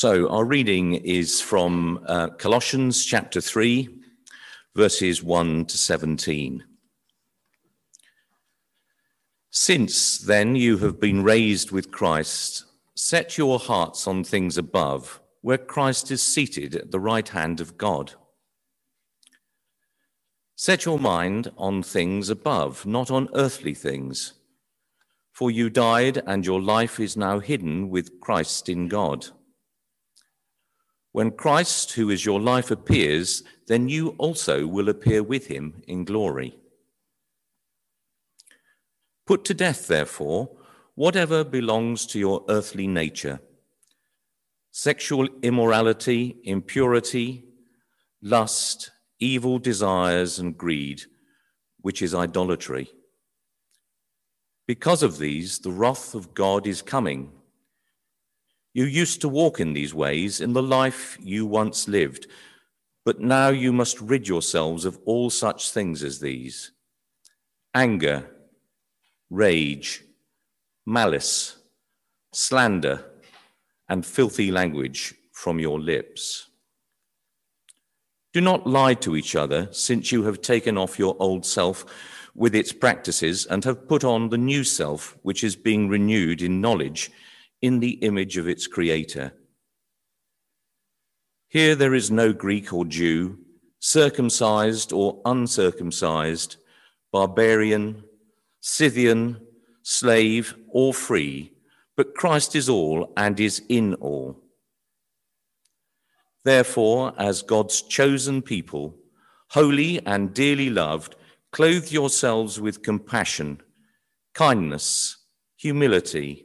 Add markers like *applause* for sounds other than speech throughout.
So, our reading is from uh, Colossians chapter 3, verses 1 to 17. Since then you have been raised with Christ, set your hearts on things above, where Christ is seated at the right hand of God. Set your mind on things above, not on earthly things. For you died, and your life is now hidden with Christ in God. When Christ, who is your life, appears, then you also will appear with him in glory. Put to death, therefore, whatever belongs to your earthly nature sexual immorality, impurity, lust, evil desires, and greed, which is idolatry. Because of these, the wrath of God is coming. You used to walk in these ways in the life you once lived, but now you must rid yourselves of all such things as these anger, rage, malice, slander, and filthy language from your lips. Do not lie to each other, since you have taken off your old self with its practices and have put on the new self, which is being renewed in knowledge in the image of its creator. Here there is no Greek or Jew, circumcised or uncircumcised, barbarian, Scythian, slave, or free, but Christ is all and is in all. Therefore, as God's chosen people, holy and dearly loved, clothe yourselves with compassion, kindness, humility,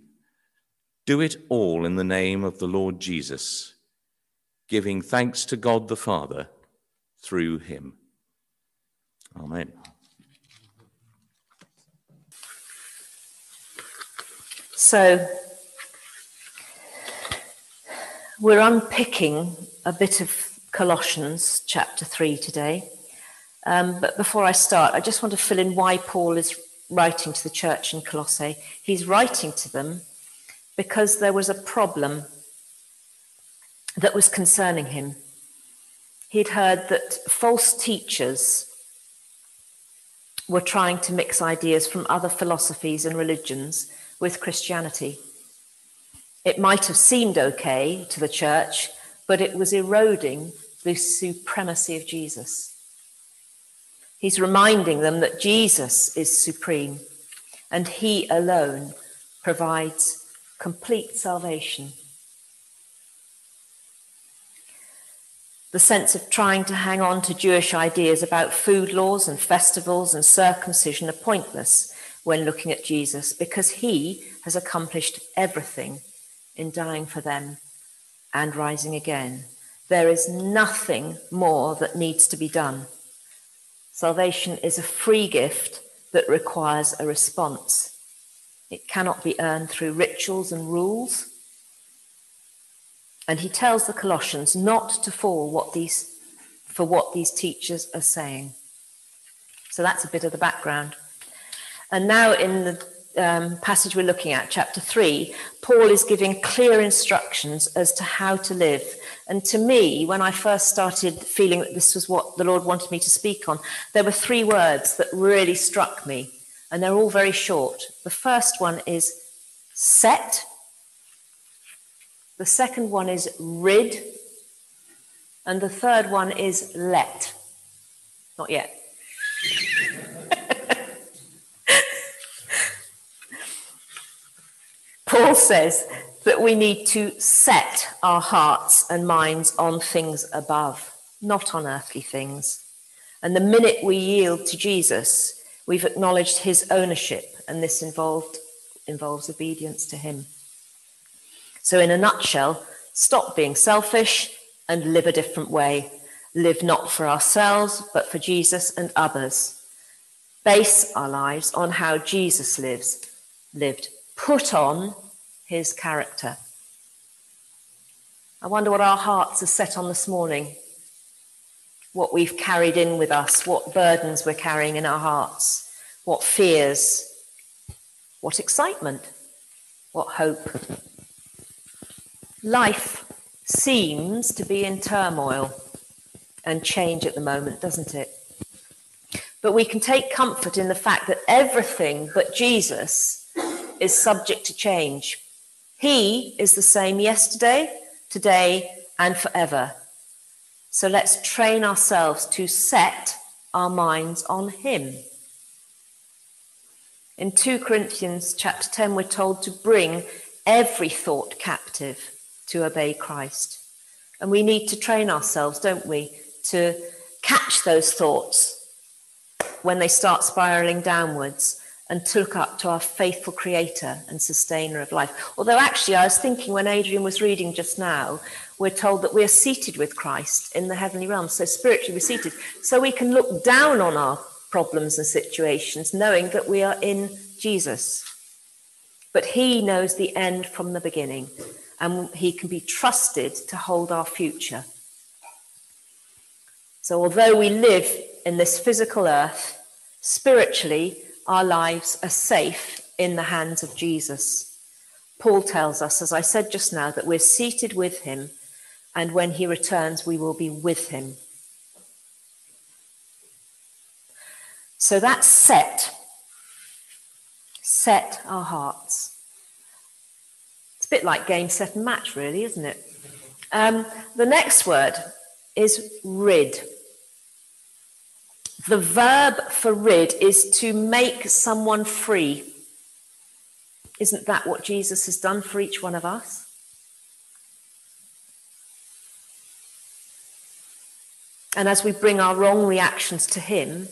do it all in the name of the Lord Jesus, giving thanks to God the Father through him. Amen. So, we're unpicking a bit of Colossians chapter 3 today. Um, but before I start, I just want to fill in why Paul is writing to the church in Colossae. He's writing to them because there was a problem that was concerning him. He'd heard that false teachers were trying to mix ideas from other philosophies and religions with Christianity. It might have seemed okay to the church, but it was eroding the supremacy of Jesus. He's reminding them that Jesus is supreme and he alone provides complete salvation. The sense of trying to hang on to Jewish ideas about food laws and festivals and circumcision are pointless when looking at Jesus because he has accomplished everything in dying for them and rising again. There is nothing more that needs to be done. Salvation is a free gift that requires a response. It cannot be earned through rituals and rules. And he tells the Colossians not to fall what these, for what these teachers are saying. So that's a bit of the background. And now, in the um, passage we're looking at, chapter 3, Paul is giving clear instructions as to how to live. And to me, when I first started feeling that this was what the Lord wanted me to speak on, there were three words that really struck me and they're all very short. The first one is set, the second one is rid, And the third one is let. Not yet. *laughs* Paul says that we need to set our hearts and minds on things above, not on earthly things. And the minute we yield to Jesus, we've acknowledged his ownership, and this involved, involves obedience to him. So, in a nutshell, stop being selfish and live a different way. Live not for ourselves, but for Jesus and others. Base our lives on how Jesus lives, lived. Put on his character. I wonder what our hearts are set on this morning, what we've carried in with us, what burdens we're carrying in our hearts, what fears, what excitement, what hope. Life seems to be in turmoil and change at the moment, doesn't it? But we can take comfort in the fact that everything but Jesus is subject to change. He is the same yesterday, today, and forever. So let's train ourselves to set our minds on Him. In 2 Corinthians chapter 10, we're told to bring every thought captive to obey Christ. And we need to train ourselves, don't we, to catch those thoughts when they start spiraling downwards and to look up to our faithful creator and sustainer of life. Although, actually, I was thinking when Adrian was reading just now, we're told that we're seated with Christ in the heavenly realm. So, spiritually, we're seated. So, we can look down on our problems and situations knowing that we are in Jesus. But he knows the end from the beginning and he can be trusted to hold our future. So, although we live in this physical earth, spiritually, our lives are safe in the hands of Jesus. Paul tells us, as I said just now, that we're seated with him, and when he returns, we will be with him. So that's set. Set our hearts It's a bit like game, set, and match, really, isn't it? Um, the next word is rid. The verb for rid is to make someone free. Isn't that what Jesus has done for each one of us? And as we bring our wrong reactions to Him,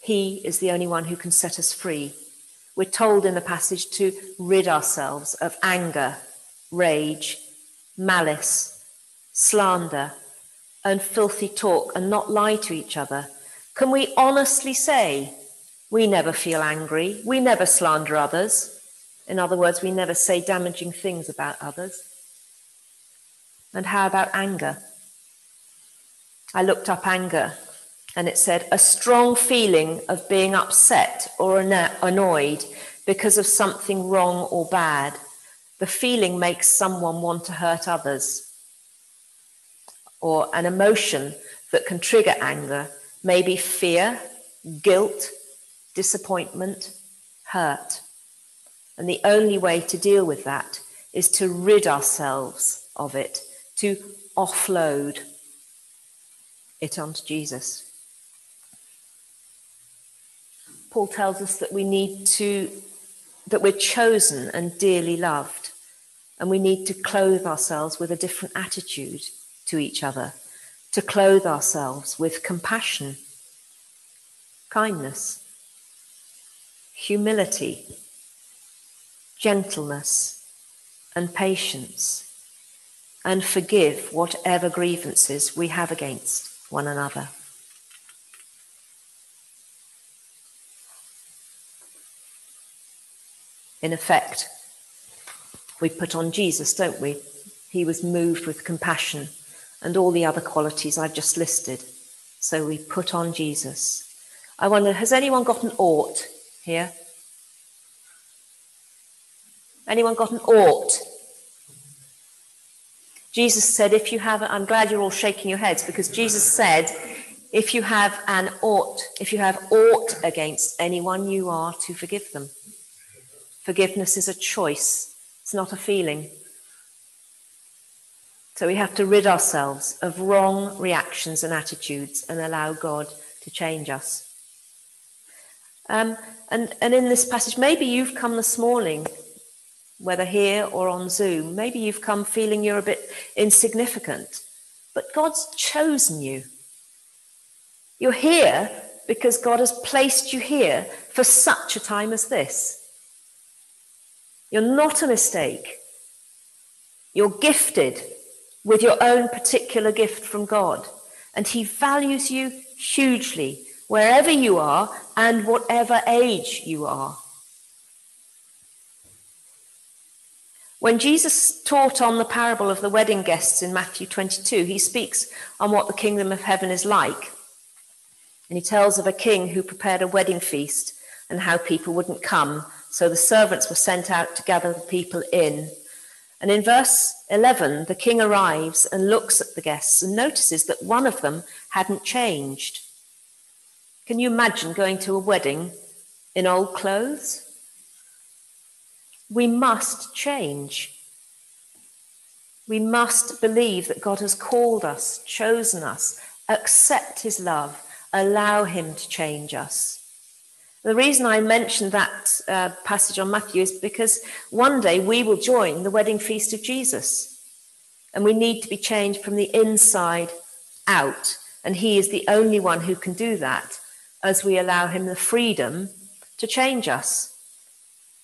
He is the only one who can set us free. We're told in the passage to rid ourselves of anger, rage, malice, slander, and filthy talk and not lie to each other? Can we honestly say we never feel angry, we never slander others? In other words, we never say damaging things about others. And how about anger? I looked up anger and it said a strong feeling of being upset or annoyed because of something wrong or bad. The feeling makes someone want to hurt others. Or an emotion that can trigger anger maybe fear, guilt, disappointment, hurt. And the only way to deal with that is to rid ourselves of it, to offload it onto Jesus. Paul tells us that we need to, that we're chosen and dearly loved, and we need to clothe ourselves with a different attitude to each other, to clothe ourselves with compassion, kindness, humility, gentleness, and patience, and forgive whatever grievances we have against one another. in effect, we put on Jesus, don't we? He was moved with compassion and all the other qualities I've just listed. So we put on Jesus. I wonder, has anyone got an ought here? Anyone got an ought? Jesus said, if you have, I'm glad you're all shaking your heads because Jesus said, if you have an ought, if you have ought against anyone, you are to forgive them. Forgiveness is a choice, it's not a feeling. So we have to rid ourselves of wrong reactions and attitudes and allow God to change us. Um, and, and in this passage, maybe you've come this morning, whether here or on Zoom, maybe you've come feeling you're a bit insignificant, but God's chosen you. You're here because God has placed you here for such a time as this. You're not a mistake. You're gifted with your own particular gift from God, and He values you hugely wherever you are and whatever age you are. When Jesus taught on the parable of the wedding guests in Matthew 22, he speaks on what the kingdom of heaven is like. And he tells of a king who prepared a wedding feast and how people wouldn't come. So the servants were sent out to gather the people in. And in verse 11, the king arrives and looks at the guests and notices that one of them hadn't changed. Can you imagine going to a wedding in old clothes? We must change. We must believe that God has called us, chosen us, accept his love, allow him to change us. The reason I mentioned that uh, passage on Matthew is because one day we will join the wedding feast of Jesus. And we need to be changed from the inside out. And he is the only one who can do that as we allow him the freedom to change us.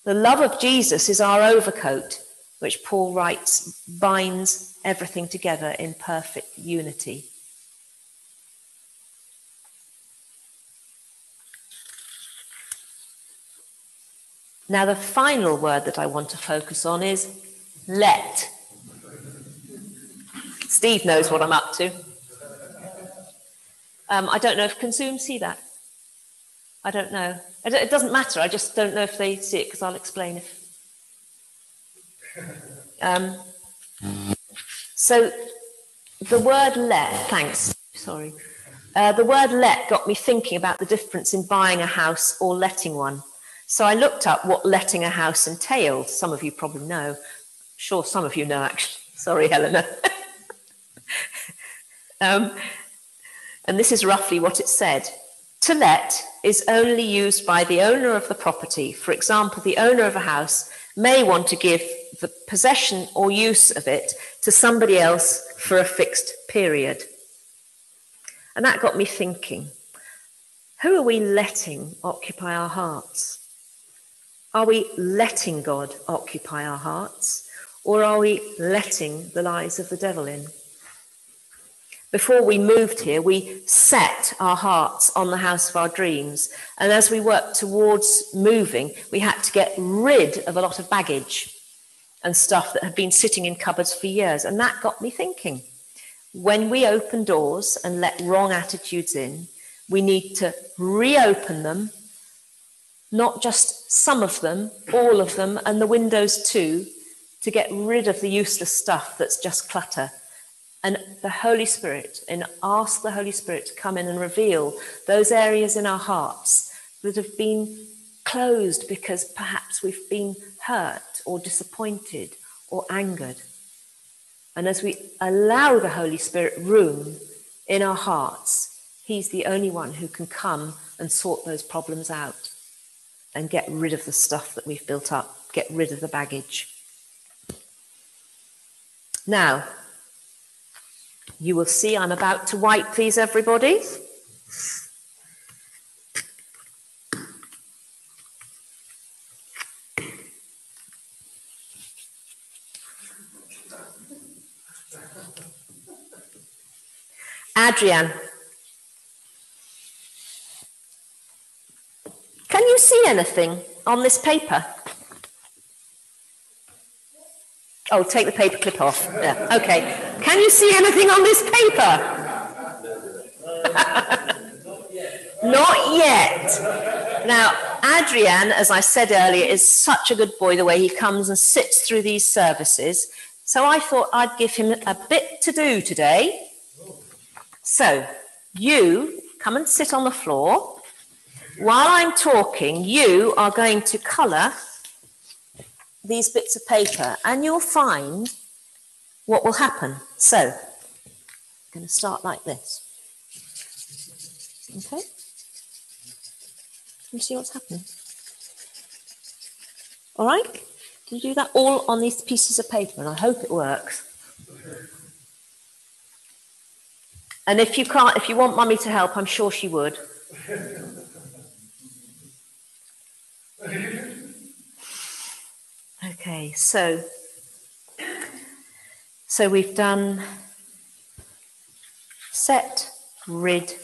The love of Jesus is our overcoat, which Paul writes binds everything together in perfect unity. Now, the final word that I want to focus on is let. Steve knows what I'm up to. Um, I don't know if Consume see that. I don't know. It doesn't matter. I just don't know if they see it because I'll explain if. *laughs* Um, so the word let, thanks, sorry. Uh, the word let got me thinking about the difference in buying a house or letting one. So I looked up what letting a house entailed. Some of you probably know. Sure some of you know, actually. *laughs* Sorry, Helena. *laughs* um, and this is roughly what it said. To let is only used by the owner of the property. For example, the owner of a house may want to give the possession or use of it to somebody else for a fixed period. And that got me thinking who are we letting occupy our hearts? Are we letting God occupy our hearts, or are we letting the lies of the devil in? Before we moved here, we set our hearts on the house of our dreams. And as we worked towards moving, we had to get rid of a lot of baggage and stuff that had been sitting in cupboards for years. And that got me thinking. When we open doors and let wrong attitudes in, we need to reopen them not just some of them, all of them, and the windows too, to get rid of the useless stuff that's just clutter. And the Holy Spirit, and ask the Holy Spirit to come in and reveal those areas in our hearts that have been closed because perhaps we've been hurt or disappointed or angered. And as we allow the Holy Spirit room in our hearts, He's the only one who can come and sort those problems out and get rid of the stuff that we've built up, get rid of the baggage. Now, you will see I'm about to wipe these, everybody. Adrian, Can you see anything on this paper? Oh, take the paper clip off. Yeah, okay. Can you see anything on this paper? *laughs* Not yet. Now, Adrian, as I said earlier, is such a good boy the way he comes and sits through these services. So I thought I'd give him a bit to do today. So, you come and sit on the floor. While I'm talking, you are going to colour these bits of paper and you'll find what will happen. So, I'm going to start like this. Okay? Can you see what's happening? All right? Can you do that all on these pieces of paper? And I hope it works. And if you can't, if you want mummy to help, I'm sure she would. *laughs* Okay, so so we've done set, rid,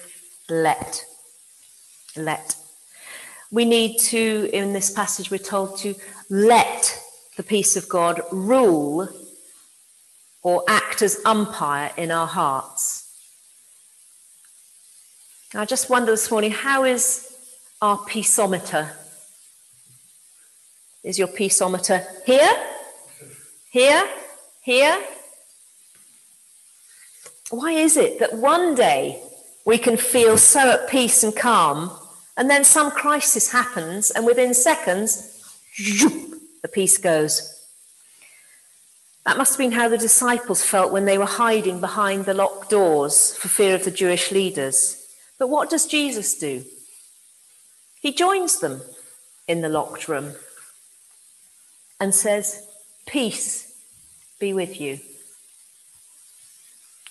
let. Let. We need to, in this passage, we're told to let the peace of God rule or act as umpire in our hearts. I just wonder this morning how is our peaceometer? Is your peaceometer here? Here? Here? Why is it that one day we can feel so at peace and calm, and then some crisis happens, and within seconds, the peace goes? That must have been how the disciples felt when they were hiding behind the locked doors for fear of the Jewish leaders. But what does Jesus do? He joins them in the locked room and says, Peace be with you.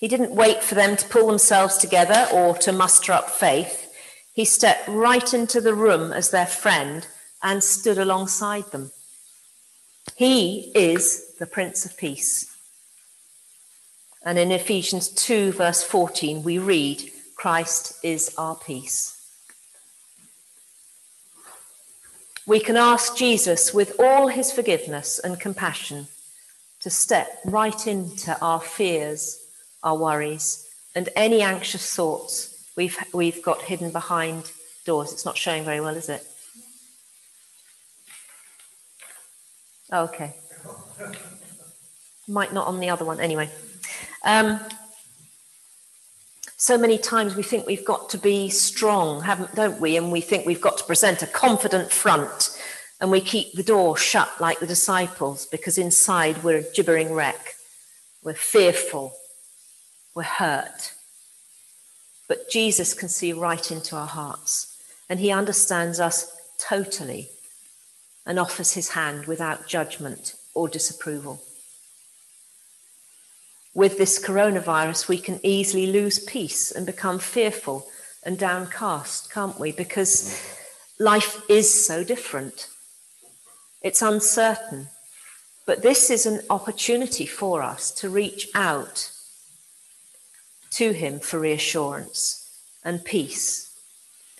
He didn't wait for them to pull themselves together or to muster up faith. He stepped right into the room as their friend and stood alongside them. He is the Prince of Peace. And in Ephesians 2, verse 14, we read, Christ is our peace. We can ask Jesus, with all his forgiveness and compassion, to step right into our fears, our worries, and any anxious thoughts we've, we've got hidden behind doors. It's not showing very well, is it? Oh, okay. Might not on the other one. Anyway. Um, so many times we think we've got to be strong, haven't, don't we? And we think we've got to present a confident front, and we keep the door shut like the disciples because inside we're a gibbering wreck. We're fearful. We're hurt. But Jesus can see right into our hearts, and he understands us totally and offers his hand without judgment or disapproval with this coronavirus, we can easily lose peace and become fearful and downcast, can't we? Because life is so different. It's uncertain. But this is an opportunity for us to reach out to Him for reassurance and peace.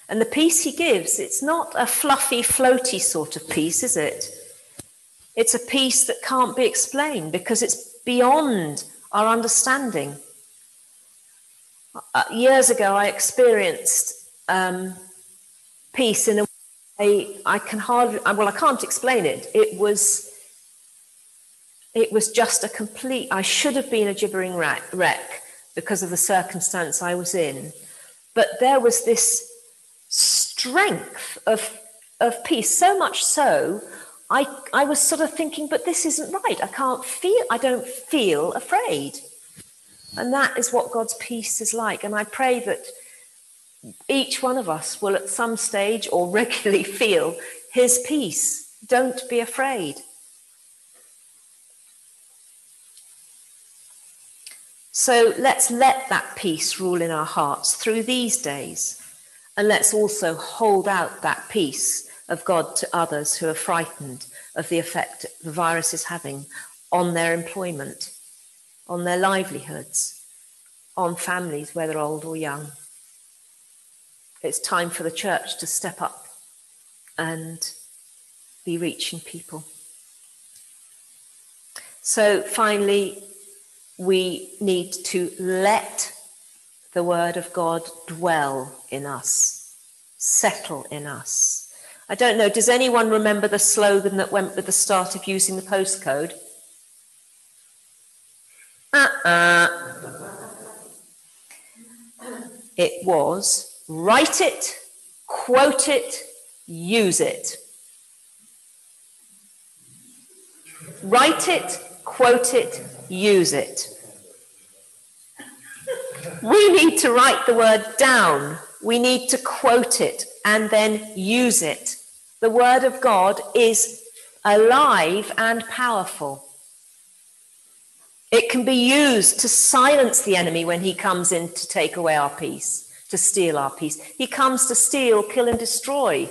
And the peace He gives, it's not a fluffy, floaty sort of peace, is it? It's a peace that can't be explained because it's beyond our understanding. Uh, years ago, I experienced um, peace in a way I can hardly, uh, well, I can't explain it. It was, it was just a complete, I should have been a gibbering wreck, wreck because of the circumstance I was in. But there was this strength of, of peace, so much so I, I was sort of thinking, but this isn't right. I can't feel, I don't feel afraid. And that is what God's peace is like. And I pray that each one of us will at some stage or *laughs* regularly feel his peace. Don't be afraid. So let's let that peace rule in our hearts through these days. And let's also hold out that peace of God to others who are frightened of the effect the virus is having on their employment, on their livelihoods, on families, whether old or young. It's time for the church to step up and be reaching people. So finally, we need to let the word of God dwell in us, settle in us. I don't know, does anyone remember the slogan that went with the start of using the postcode? Uh-uh. It was write it, quote it, use it. Write it, quote it, use it. we need to write the word down. We need to quote it and then use it. The word of God is alive and powerful. It can be used to silence the enemy when he comes in to take away our peace, to steal our peace. He comes to steal, kill, and destroy.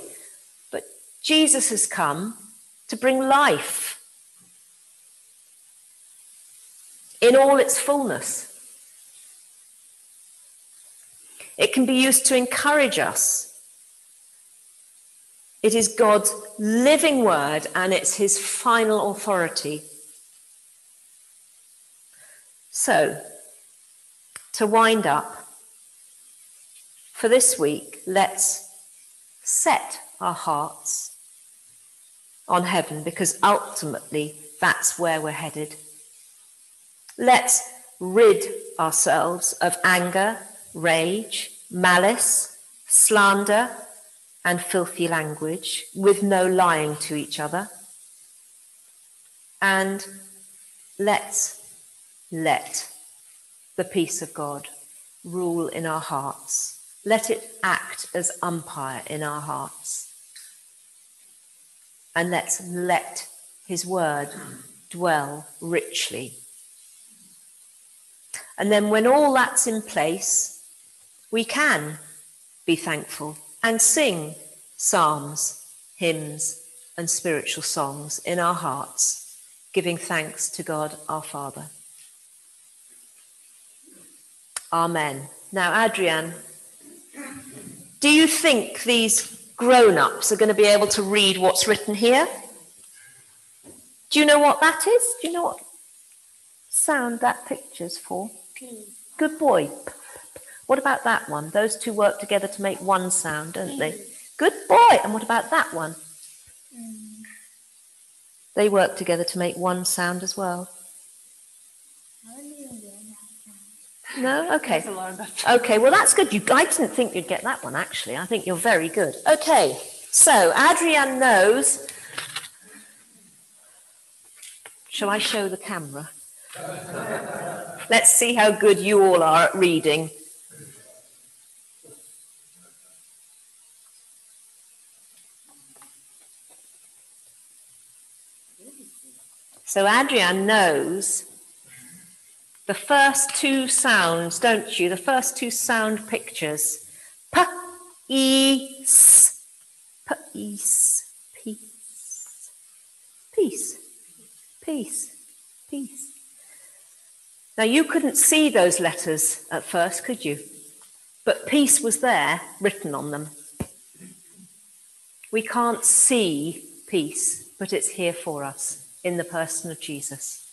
But Jesus has come to bring life in all its fullness. It can be used to encourage us. It is God's living word and it's his final authority so, to wind up, for this week, let's set our hearts on heaven because ultimately that's where we're headed. Let's rid ourselves of anger, rage, malice, slander, and filthy language with no lying to each other. And let's let the peace of God rule in our hearts. Let it act as umpire in our hearts. And let's let his word dwell richly. And then, when all that's in place, we can be thankful and sing psalms, hymns, and spiritual songs in our hearts, giving thanks to God our Father. Amen. Now, Adrian, do you think these grown ups are going to be able to read what's written here? Do you know what that is? Do you know what sound that picture's for? Good boy. What about that one? Those two work together to make one sound, don't they? Good boy. And what about that one? They work together to make one sound as well. No? *laughs* Okay. Okay, well, that's good. You, I didn't think you'd get that one, actually. I think you're very good. Okay, so Adrian knows. Shall I show the camera? *laughs* Let's see how good you all are at reading. So Adrian knows the first two sounds, don't you? The first two sound pictures. P, E, S, P, E, S, peace. Peace. Peace. Peace. Now, you couldn't see those letters at first, could you? But peace was there written on them. We can't see peace, but it's here for us in the person of Jesus.